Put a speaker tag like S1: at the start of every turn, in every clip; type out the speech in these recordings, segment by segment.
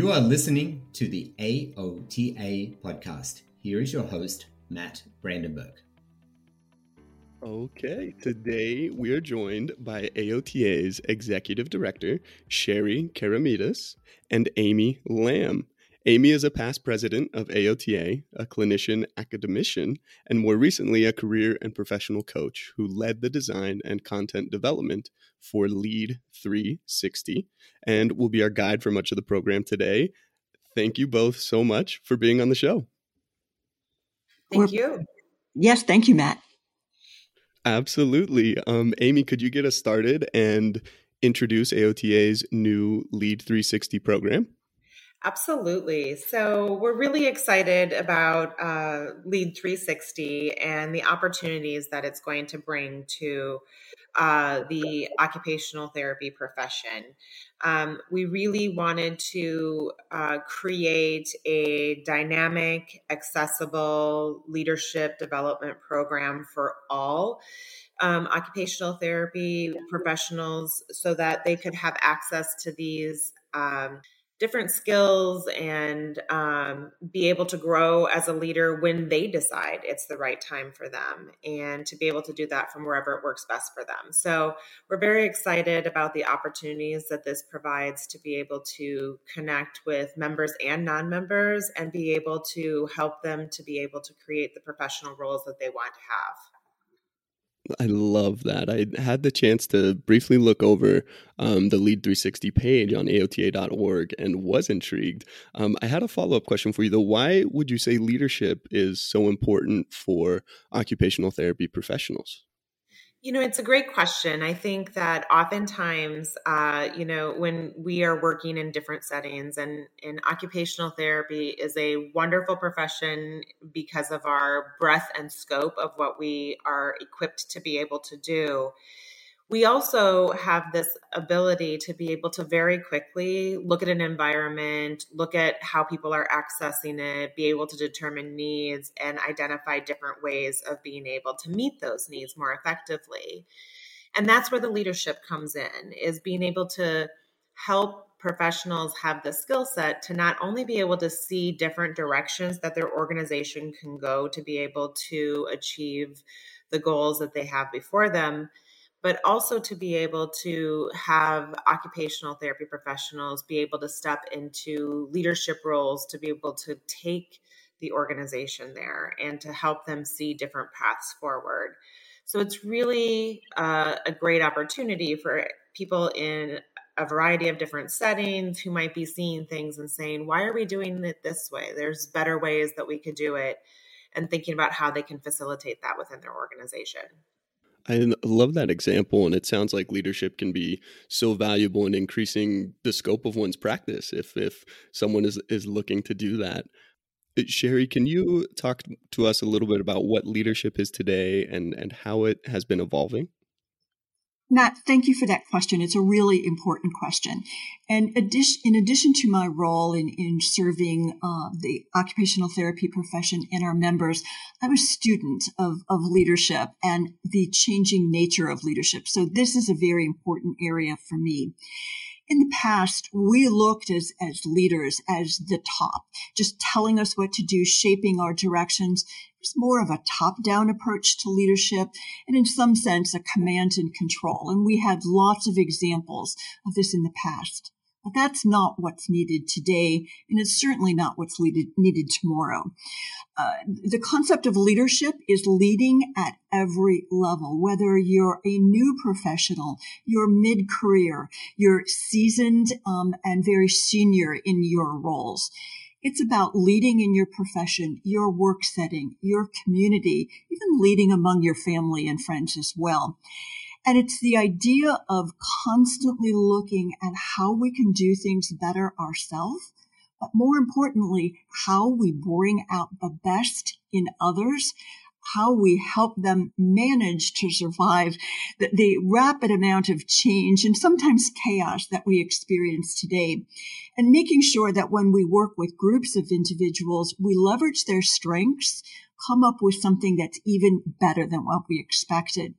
S1: You are listening to the AOTA podcast. Here is your host, Matt Brandenburg.
S2: Okay, today we are joined by AOTA's Executive Director, Sherry Keramidas, and Amy Lamb. Amy is a past president of AOTA, a clinician academician, and more recently a career and professional coach who led the design and content development for Lead 360 and will be our guide for much of the program today. Thank you both so much for being on the show.
S3: Thank you.
S4: Yes, thank you, Matt.
S2: Absolutely. Um, Amy, could you get us started and introduce AOTA's new Lead 360 program?
S3: Absolutely. So we're really excited about uh, Lead 360 and the opportunities that it's going to bring to uh, the occupational therapy profession. Um, we really wanted to uh, create a dynamic, accessible leadership development program for all. Um, occupational therapy professionals so that they could have access to these um, different skills and um, be able to grow as a leader when they decide it's the right time for them and to be able to do that from wherever it works best for them. So, we're very excited about the opportunities that this provides to be able to connect with members and non members and be able to help them to be able to create the professional roles that they want to have.
S2: I love that. I had the chance to briefly look over um, the Lead 360 page on AOTA.org and was intrigued. Um, I had a follow up question for you, though. Why would you say leadership is so important for occupational therapy professionals?
S3: You know, it's a great question. I think that oftentimes, uh, you know, when we are working in different settings, and, and occupational therapy is a wonderful profession because of our breadth and scope of what we are equipped to be able to do we also have this ability to be able to very quickly look at an environment, look at how people are accessing it, be able to determine needs and identify different ways of being able to meet those needs more effectively. And that's where the leadership comes in, is being able to help professionals have the skill set to not only be able to see different directions that their organization can go to be able to achieve the goals that they have before them, but also to be able to have occupational therapy professionals be able to step into leadership roles to be able to take the organization there and to help them see different paths forward. So it's really uh, a great opportunity for people in a variety of different settings who might be seeing things and saying, why are we doing it this way? There's better ways that we could do it, and thinking about how they can facilitate that within their organization.
S2: I love that example, and it sounds like leadership can be so valuable in increasing the scope of one's practice if if someone is is looking to do that. Uh, Sherry, can you talk to us a little bit about what leadership is today and and how it has been evolving?
S4: Matt, thank you for that question. It's a really important question. And in addition to my role in, in serving uh, the occupational therapy profession and our members, I'm a student of, of leadership and the changing nature of leadership. So this is a very important area for me in the past, we looked as, as leaders as the top, just telling us what to do, shaping our directions. It was more of a top down approach to leadership and in some sense a command and control. And we had lots of examples of this in the past. But that's not what's needed today, and it's certainly not what's needed, needed tomorrow. Uh, the concept of leadership is leading at every level, whether you're a new professional, you're mid career, you're seasoned um, and very senior in your roles. It's about leading in your profession, your work setting, your community, even leading among your family and friends as well. And it's the idea of constantly looking at how we can do things better ourselves, but more importantly, how we bring out the best in others, how we help them manage to survive the, the, rapid amount of change and sometimes chaos that we experience today. And making sure that when we work with groups of individuals, we leverage their strengths, come up with something that's even better than what we expected.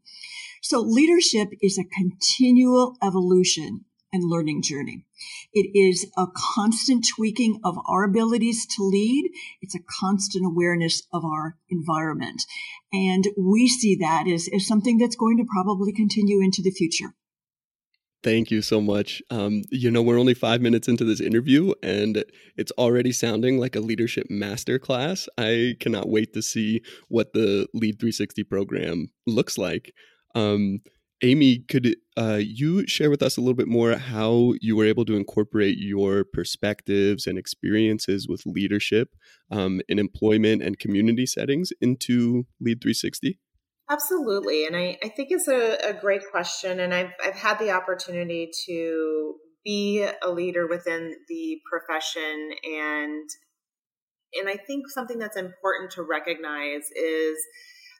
S4: So leadership is a continual evolution. and learning journey. It is a constant tweaking of our abilities to lead. It's a constant awareness of our environment. And we see that as, as something that's going to probably continue into the future.
S2: Thank you so much. Um, you know, we're only five minutes into this interview, and it's already sounding like a leadership masterclass. I cannot wait to see what the Lead 360 program looks like. Um, Amy, could uh, you share with us a little bit more how you were able to incorporate your perspectives and experiences with leadership um, in employment and community settings into Lead 360?
S3: Absolutely. And I, I think it's a, a great question. And I've, I've had the opportunity to be a leader within the profession. And, and I think something that's important to recognize is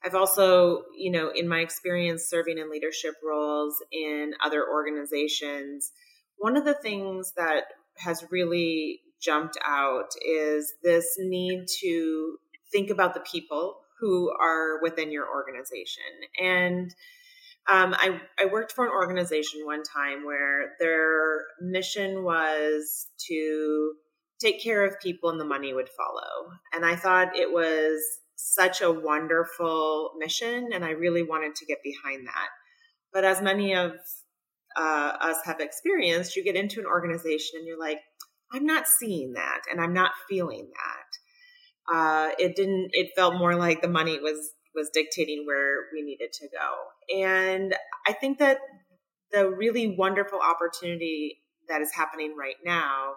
S3: I've also, you know, in my experience serving in leadership roles in other organizations, one of the things that has really jumped out is this need to think about the people who are within your organization. And um, I, I worked for an organization one time where their mission was to take care of people and the money would follow. And I thought it was such a wonderful mission, and I really wanted to get behind that. But as many of uh, us have experienced, you get into an organization and you're like, I'm not seeing that, and I'm not feeling that uh, it didn't it felt more like the money was was dictating where we needed to go and i think that the really wonderful opportunity that is happening right now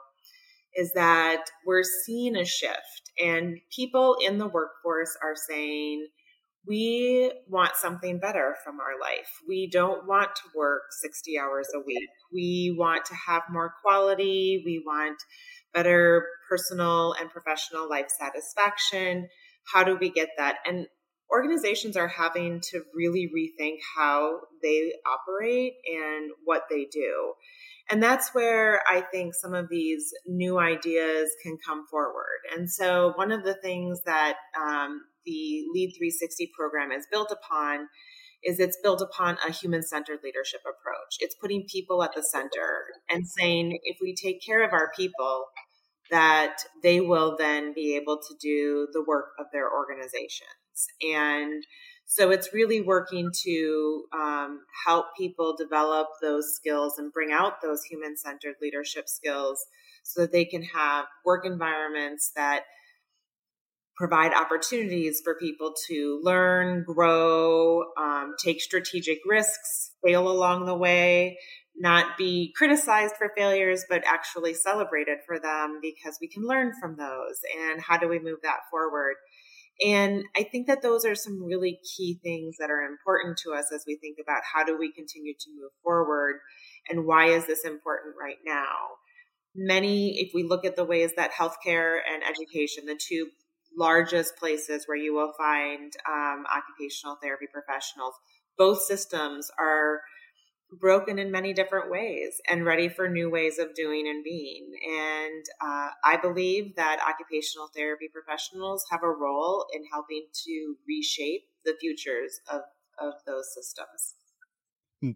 S3: is that we're seeing a shift and people in the workforce are saying we want something better from our life. We don't want to work 60 hours a week. We want to have more quality. We want better personal and professional life satisfaction. How do we get that? And organizations are having to really rethink how they operate and what they do. And that's where I think some of these new ideas can come forward. And so, one of the things that um, the Lead 360 program is built upon is it's built upon a human centered leadership approach. It's putting people at the center and saying if we take care of our people, that they will then be able to do the work of their organizations. And so it's really working to um, help people develop those skills and bring out those human centered leadership skills so that they can have work environments that provide opportunities for people to learn, grow, um, take strategic risks, fail along the way, not be criticized for failures, but actually celebrated for them because we can learn from those. And how do we move that forward? And I think that those are some really key things that are important to us as we think about how do we continue to move forward and why is this important right now? Many, if we look at the ways that healthcare and education, the two largest places where you will find um, occupational therapy professionals. Both systems are broken in many different ways and ready for new ways of doing and being. And uh, I believe that occupational therapy professionals have a role in helping to reshape the futures of, of those systems.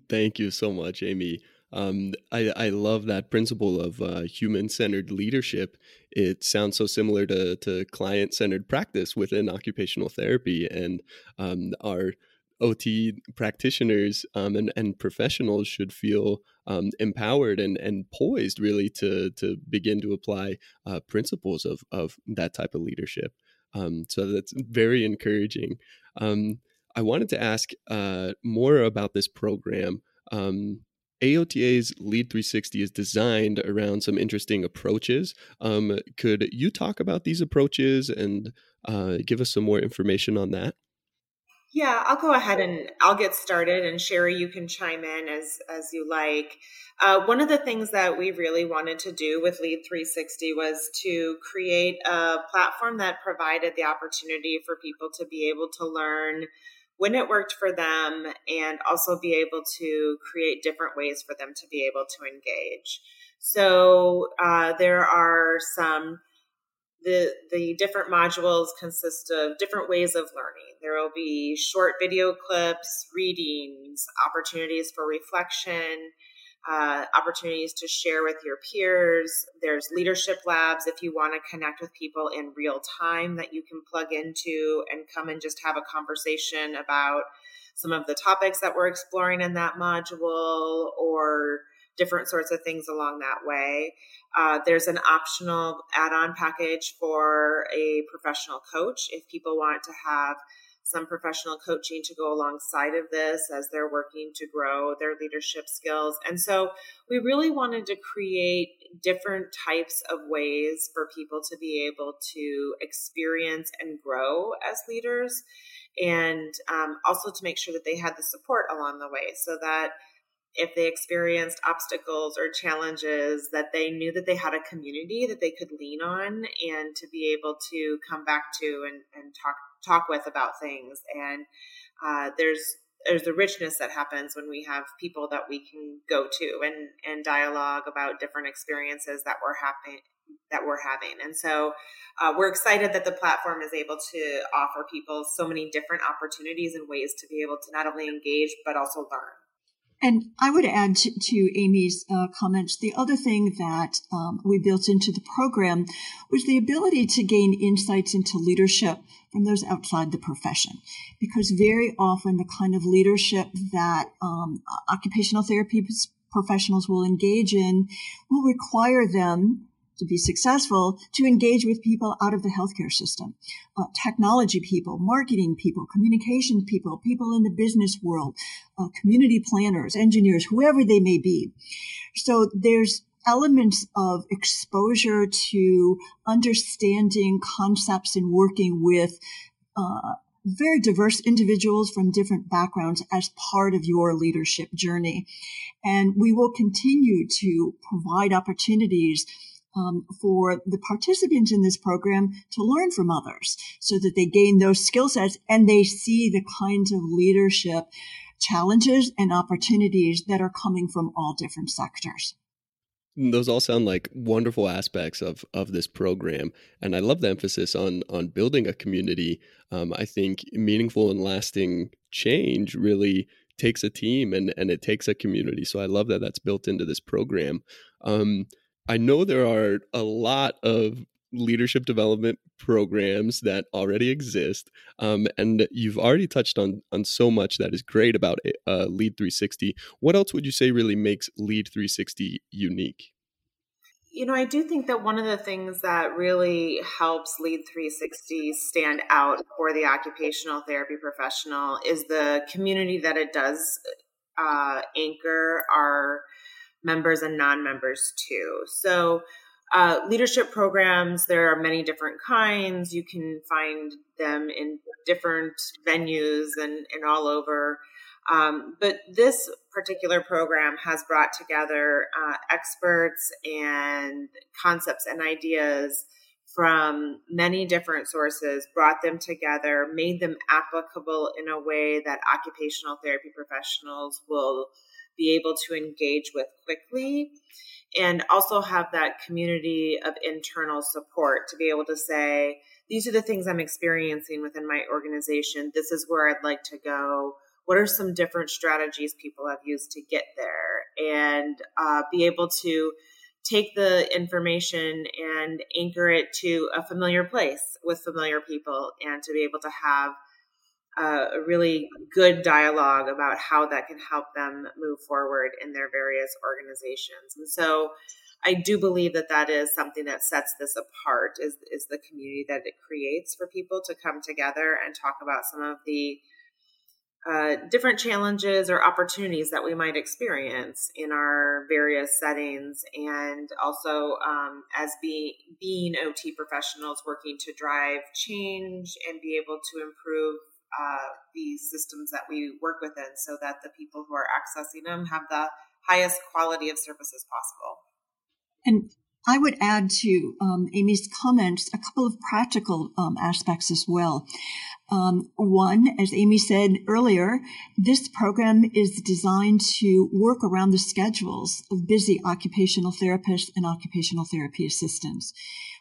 S2: Thank you so much, Amy. Um, I, I love that principle of uh, human centered leadership. It sounds so similar to, to client centered practice within occupational therapy. And um, our OT practitioners um, and, and professionals should feel um, empowered and, and poised really to, to begin to apply uh, principles of, of that type of leadership. Um, so that's very encouraging. Um, I wanted to ask uh, more about this program. Um, AOTA's Lead 360 is designed around some interesting approaches. Um, could you talk about these approaches and uh, give us some more information on that?
S3: Yeah, I'll go ahead and I'll get started, and Sherry, you can chime in as as you like. Uh, one of the things that we really wanted to do with Lead 360 was to create a platform that provided the opportunity for people to be able to learn when it worked for them and also be able to create different ways for them to be able to engage. So uh, there are some the the different modules consist of different ways of learning. There will be short video clips, readings, opportunities for reflection. uh, opportunities to share with your peers. There's leadership labs if you want to connect with people in real time that you can plug into and come and just have a conversation about some of the topics that we're exploring in that module or different sorts of things along that way. Uh, there's an optional add on package for a professional coach if people want to have some professional coaching to go alongside of this as they're working to grow their leadership skills. And so we really wanted to create different types of ways for people to be able to experience and grow as leaders and um, also to make sure that they had the support along the way so that if they experienced obstacles or challenges that they knew that they had a community that they could lean on and to be able to come back to and, and talk talk with about things. And uh, there's there's a richness that happens when we have people that we can go to and and dialogue about different experiences that we're having that we're having. And so uh, we're excited that the platform is able to offer people so many different opportunities and ways to be able to not only engage but also learn
S4: and I would add to, to Amy's uh, comments, the other thing that um, we built into the program was the ability to gain insights into leadership from those outside the profession. Because very often the kind of leadership that um, occupational therapy professionals will engage in will require them to be successful to engage with people out of the healthcare system, uh, technology people, marketing people, communication people, people in the business world, uh, community planners, engineers, whoever they may be. So there's elements of exposure to understanding concepts and working with uh, very diverse individuals from different backgrounds as part of your leadership journey. And we will continue to provide opportunities um, for the participants in this program to learn from others so that they gain those skill sets and they see the kinds of leadership challenges and opportunities that are coming from all different sectors.
S2: Those all sound like wonderful aspects of of this program and i love the emphasis on on building a community. Um, i think meaningful and lasting change really takes a team and and it takes a community so i love that that's built into this program. Um, I know there are a lot of leadership development programs that already exist, um, and you've already touched on on so much that is great about uh, Lead 360. What else would you say really makes Lead 360 unique?
S3: You know, I do think that one of the things that really helps Lead 360 stand out for the occupational therapy professional is the community that it does uh, anchor our members and non-members too. So uh, leadership programs, there are many different kinds. You can find them in different venues and, and all over. Um, but this particular program has brought together uh, experts and concepts and ideas from many different sources, brought them together, made them applicable in a way that occupational therapy professionals will be able to engage with quickly and also have that community of internal support to be able to say these are the things i'm experiencing within my organization. This is where i'd like to go. What are some different strategies people have used to get there? And uh, be able to take the information and anchor it to a familiar place with familiar people and to be able to have a really good dialogue about how that can help them move forward in their various organizations. And so I do believe that that is something that sets this apart is, is the community that it creates for people to come together and talk about some of the uh, different challenges or opportunities that we might experience in our various settings, and also um, as being being OT professionals working to drive change and be able to improve uh, these systems that we work within so that the people who are accessing them have the highest quality of services possible.
S4: And I would add to um, Amy's comments a couple of practical um, aspects as well. Um, one, as Amy said earlier, this program is designed to work around the schedules of busy occupational therapists and occupational therapy assistants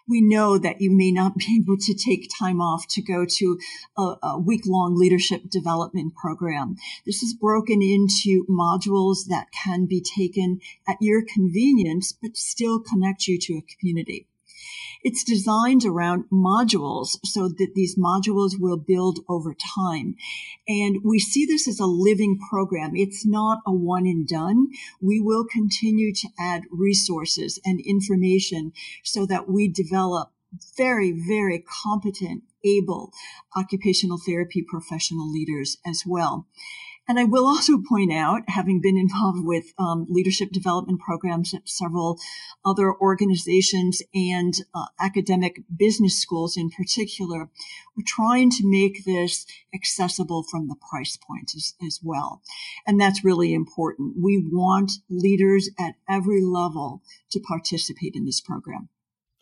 S4: we know that you may not be able to take time off to go to a, a week long leadership development program. This is broken into modules that can be taken at your convenience, but still connect you to a community. It's designed around modules so that these modules will build over time. And we see this as a living program. It's not a one and done. We will continue to add resources and information so that we develop very, very competent, able occupational therapy professional leaders as well. And I will also point out, having been involved with um, leadership development programs at several other organizations and uh, academic business schools in particular, we're trying to make this accessible from the price point as, as well. And that's really important. We want leaders at every level to participate in this program.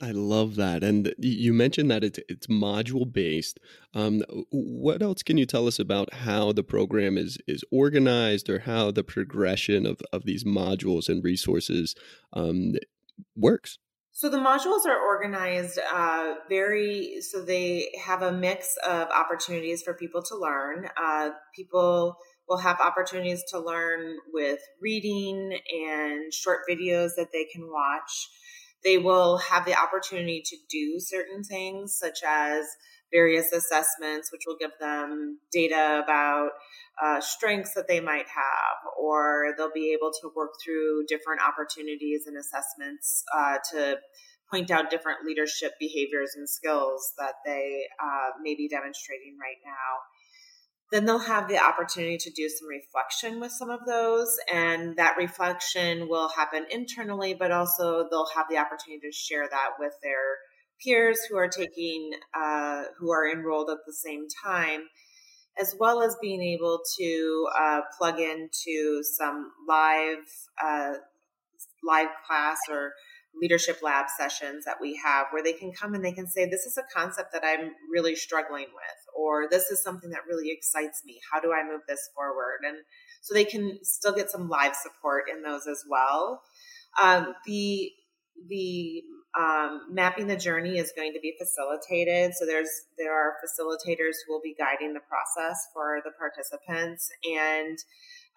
S2: I love that. And you mentioned that it's, it's module based. Um, what else can you tell us about how the program is, is organized or how the progression of, of these modules and resources um, works?
S3: So the modules are organized uh, very, so they have a mix of opportunities for people to learn. Uh, people will have opportunities to learn with reading and short videos that they can watch. They will have the opportunity to do certain things, such as various assessments, which will give them data about uh, strengths that they might have, or they'll be able to work through different opportunities and assessments uh, to point out different leadership behaviors and skills that they uh, may be demonstrating right now then they'll have the opportunity to do some reflection with some of those. And that reflection will happen internally, but also they'll have the opportunity to share that with their peers who are taking, uh, who are enrolled at the same time, as well as being able to uh, plug into some live, uh, live class or leadership lab sessions that we have where they can come and they can say, This is a concept that I'm really struggling with, or this is something that really excites me. How do I move this forward? And so they can still get some live support in those as well. Um, the the um, mapping the journey is going to be facilitated. So there's there are facilitators who will be guiding the process for the participants. And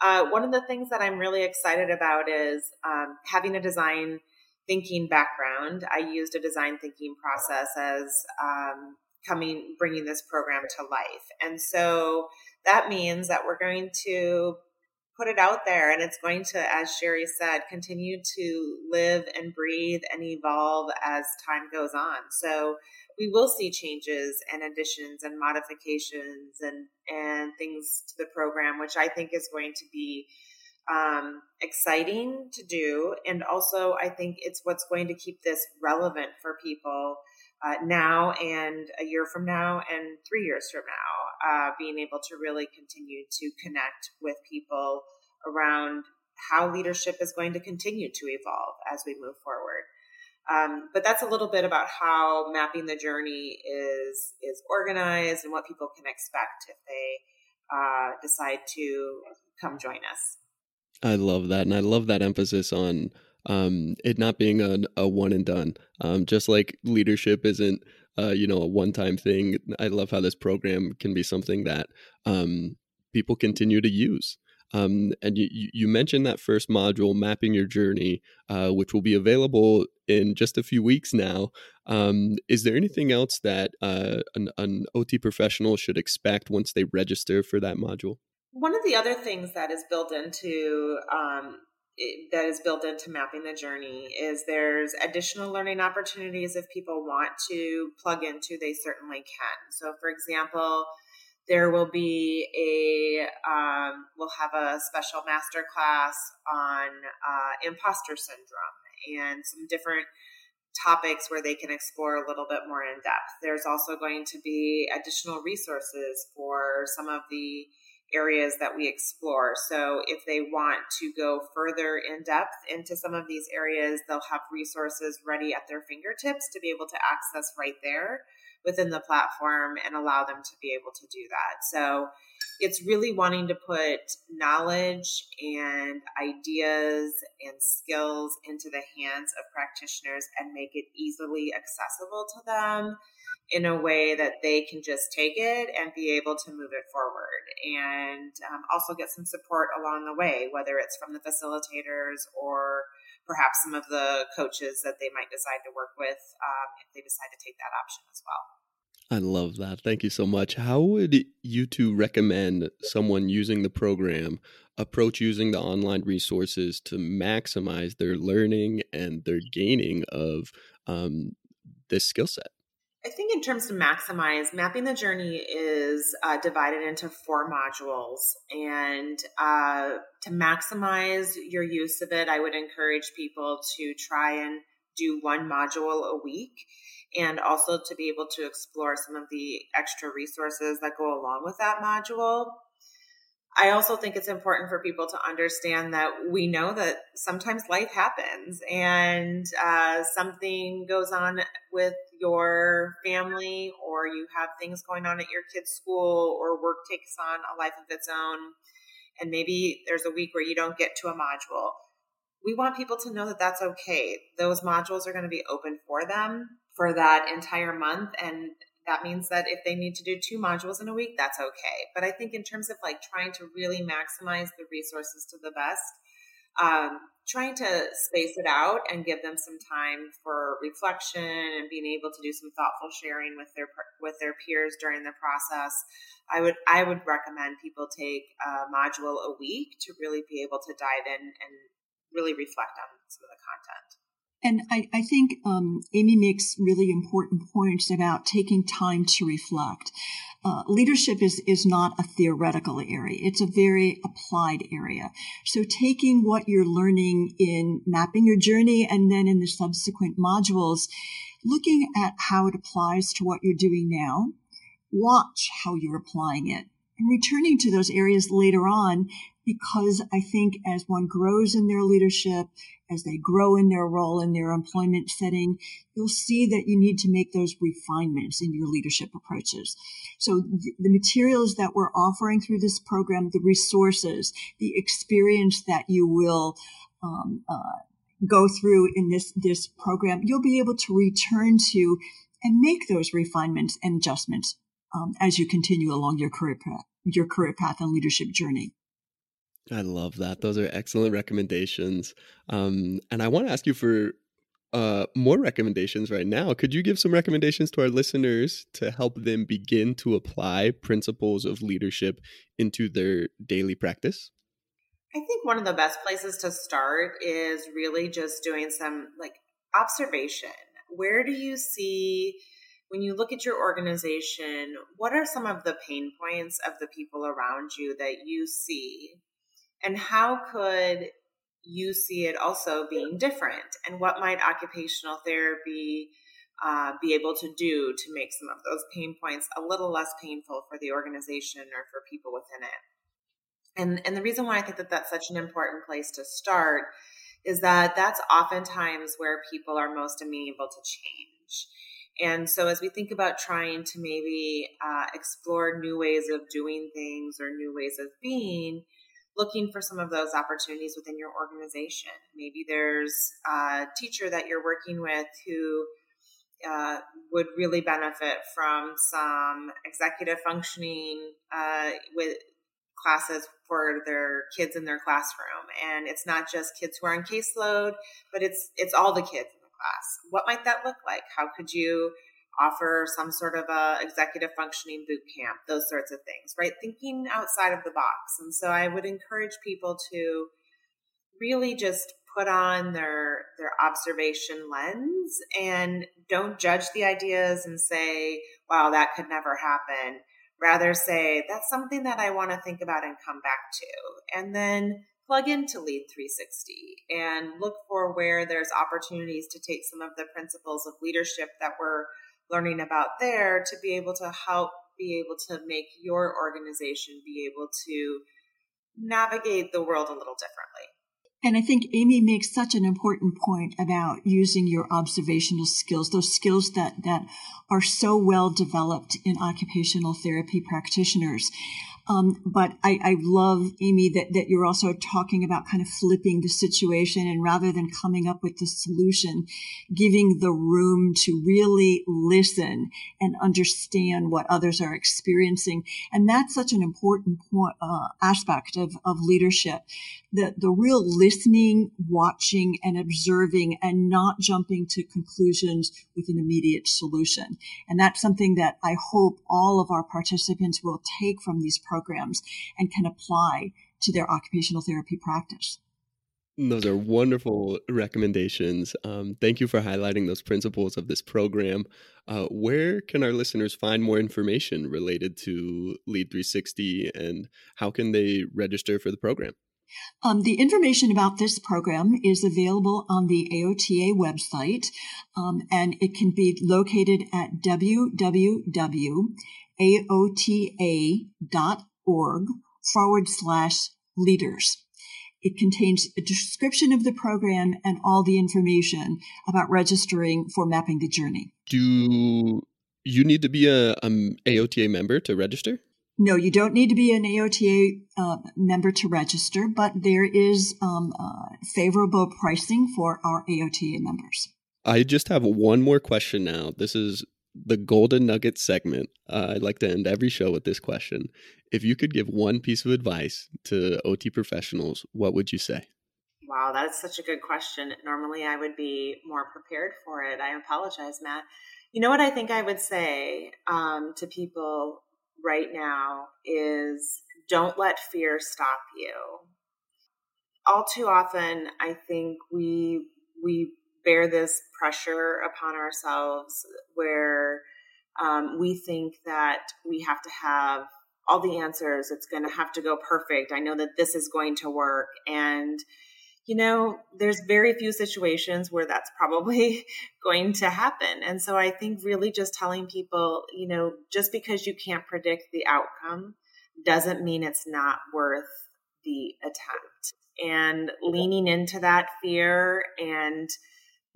S3: uh, one of the things that I'm really excited about is um, having a design thinking background, I used a design thinking process as um, coming, bringing this program to life. And so that means that we're going to put it out there and it's going to, as Sherry said, continue to live and breathe and evolve as time goes on. So we will see changes and additions and modifications and, and things to the program, which I think is going to be um, exciting to do. And also, I think it's what's going to keep this relevant for people uh, now and a year from now and three years from now, uh, being able to really continue to connect with people around how leadership is going to continue to evolve as we move forward. Um, but that's a little bit about how mapping the journey is is organized and what people can expect if they uh, decide to come join us.
S2: I love that. And I love that emphasis on um, it not being a, a one and done. Um, just like leadership isn't, uh, you know, a one time thing. I love how this program can be something that um, people continue to use. Um, and you, you mentioned that first module, mapping your journey, uh, which will be available in just a few weeks now. Um, is there anything else that uh, an, an OT professional should expect once they register for that module?
S3: One of the other things that is built into um, that is built into mapping the journey is there's additional learning opportunities if people want to plug into they certainly can. So for example there will be a um, we'll have a special master class on uh, imposter syndrome and some different topics where they can explore a little bit more in depth. There's also going to be additional resources for some of the areas that we explore. So if they want to go further in depth into some of these areas, they'll have resources ready at their fingertips to be able to access right there within the platform and allow them to be able to do that. So it's really wanting to put knowledge and ideas and skills into the hands of practitioners and make it easily accessible to them in a way that they can just take it and be able to move it forward and um, also get some support along the way, whether it's from the facilitators or perhaps some of the coaches that they might decide to work with um, if they decide to take that option as well.
S2: I love that. Thank you so much. How would you two recommend someone using the program approach using the online resources to maximize their learning and their gaining of um, this skill set?
S3: I think, in terms to maximize, mapping the journey is uh, divided into four modules. And uh, to maximize your use of it, I would encourage people to try and do one module a week and also to be able to explore some of the extra resources that go along with that module. I also think it's important for people to understand that we know that sometimes life happens and uh, something goes on with your family, or you have things going on at your kid's school, or work takes on a life of its own. And maybe there's a week where you don't get to a module. We want people to know that that's okay. Those modules are going to be open for them for that entire month. And that means that if they need to do two modules in a week, that's okay. But I think in terms of like trying to really maximize the resources to the best, um, trying to space it out and give them some time for reflection and being able to do some thoughtful sharing with their with their peers during the process. I would I would recommend people take a module a week to really be able to dive in and really reflect on some of the content.
S4: And I, I think um, Amy makes really important points about taking time to reflect. Uh, leadership is, is not a theoretical area. It's a very applied area. So taking what you're learning in mapping your journey and then in the subsequent modules, looking at how it applies to what you're doing now, watch how you're applying it and returning to those areas later on because I think as one grows in their leadership, as they grow in their role in their employment setting, you'll see that you need to make those refinements in your leadership approaches. So the, the materials that we're offering through this program, the resources, the experience that you will um, uh, go through in this this program, you'll be able to return to and make those refinements and adjustments um, as you continue along your career path, your career path and leadership journey.
S2: I love that. Those are excellent recommendations. Um, and I want to ask you for uh, more recommendations right now. Could you give some recommendations to our listeners to help them begin to apply principles of leadership into their daily practice?
S3: I think one of the best places to start is really just doing some like observation. Where do you see when you look at your organization, what are some of the pain points of the people around you that you see and how could you see it also being different? And what might occupational therapy uh, be able to do to make some of those pain points a little less painful for the organization or for people within it? And, and the reason why I think that that's such an important place to start is that that's oftentimes where people are most amenable to change. And so, as we think about trying to maybe uh, explore new ways of doing things or new ways of being, looking for some of those opportunities within your organization. Maybe there's a teacher that you're working with who uh, would really benefit from some executive functioning uh, with classes for their kids in their classroom. And it's not just kids who are on caseload but it's it's all the kids in the class. What might that look like? How could you offer some sort of a executive functioning boot camp, those sorts of things, right? Thinking outside of the box. And so I would encourage people to really just put on their their observation lens and don't judge the ideas and say, wow, that could never happen. Rather say, that's something that I want to think about and come back to. And then plug into Lead 360 and look for where there's opportunities to take some of the principles of leadership that we're learning about there to be able to help be able to make your organization be able to navigate the world a little differently.
S4: And I think Amy makes such an important point about using your observational skills, those skills that, that are so well developed in occupational therapy practitioners. Um, but I, I love, Amy, that, that you're also talking about kind of flipping the situation and rather than coming up with the solution, giving the room to really listen and understand what others are experiencing. And that's such an important point, uh, aspect of, of leadership. The, the real listening, watching and observing and not jumping to conclusions with an immediate solution. And that's something that I hope all of our participants will take from these programs and can apply to their occupational therapy practice.
S2: Those are wonderful recommendations. Um, thank you for highlighting those principles of this program. Uh, where can our listeners find more information related to Lead 360 and how can they register for the program?
S4: Um, the information about this program is available on the AOTA website, um, and it can be located at www.aota.org forward slash leaders. It contains a description of the program and all the information about registering for mapping the journey.
S2: Do you need to be a um, AOTA member to register?
S4: No, you don't need to be an AOTA uh, member to register, but there is um, uh, favorable pricing for our AOTA members.
S2: I just have one more question now. This is the golden nugget segment. Uh, I'd like to end every show with this question. If you could give one piece of advice to OT professionals, what would you say?
S3: Wow, that's such a good question. Normally, I would be more prepared for it. I apologize, Matt. You know what I think I would say um, to people right now is don't let fear stop you. All too often, I think we we bear this pressure upon ourselves where um, we think that we have to have all the answers. It's going to have to go perfect. I know that this is going to work. And, you know, there's very few situations where that's probably going to happen. And so I think really just telling people, you know, just because you can't predict the outcome doesn't mean it's not worth the attempt. And leaning into that fear and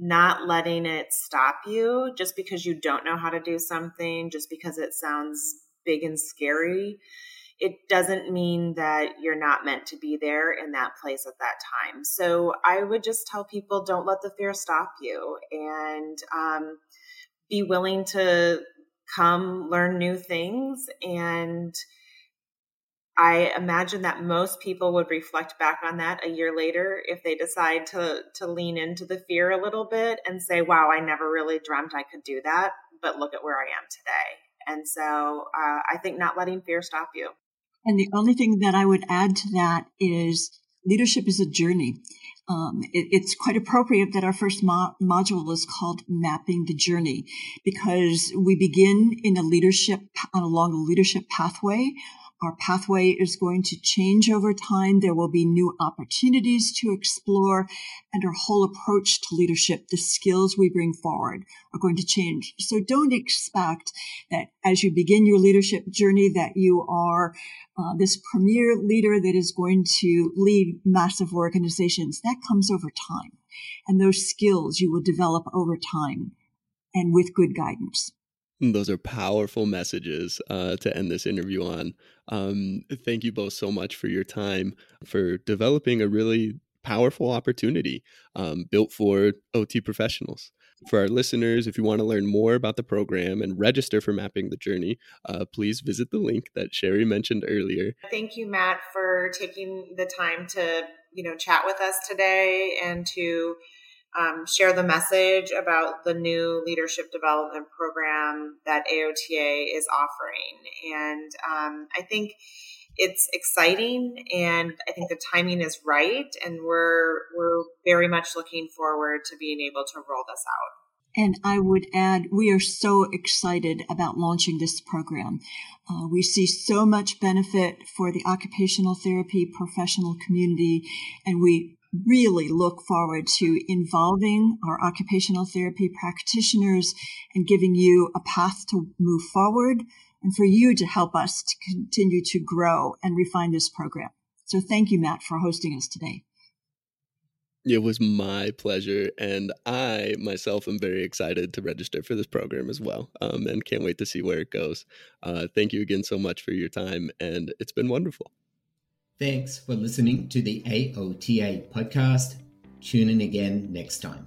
S3: not letting it stop you just because you don't know how to do something, just because it sounds big and scary, it doesn't mean that you're not meant to be there in that place at that time. So I would just tell people don't let the fear stop you and um, be willing to come learn new things and I imagine that most people would reflect back on that a year later if they decide to to lean into the fear a little bit and say, "Wow, I never really dreamt I could do that, but look at where I am today." And so, uh, I think not letting fear stop you.
S4: And the only thing that I would add to that is leadership is a journey. Um, it, it's quite appropriate that our first mo- module is called mapping the journey because we begin in a leadership along a leadership pathway our pathway is going to change over time. There will be new opportunities to explore and our whole approach to leadership, the skills we bring forward are going to change. So don't expect that as you begin your leadership journey that you are uh, this premier leader that is going to lead massive organizations. That comes over time. And those skills you will develop over time and with good guidance.
S2: Those are powerful messages uh, to end this interview on. Um, thank you both so much for your time, for developing a really powerful opportunity um, built for OT professionals. For our listeners, if you want to learn more about the program and register for Mapping the Journey, uh, please visit the link that Sherry mentioned earlier.
S3: Thank you, Matt, for taking the time to you know chat with us today and to um, share the message about the new leadership development program that AOTA is offering. And um, I think it's exciting and I think the timing is right and we're we're very much looking forward to being able to roll this out.
S4: And I would add, we are so excited about launching this program. Uh, we see so much benefit for the occupational therapy professional community, and we really look forward to involving our occupational therapy practitioners and giving you a path to move forward and for you to help us to continue to grow and refine this program. So thank you, Matt, for hosting us today.
S2: It was my pleasure. And I myself am very excited to register for this program as well um, and can't wait to see where it goes. Uh, thank you again so much for your time. And it's been wonderful.
S1: Thanks for listening to the AOTA podcast. Tune in again next time.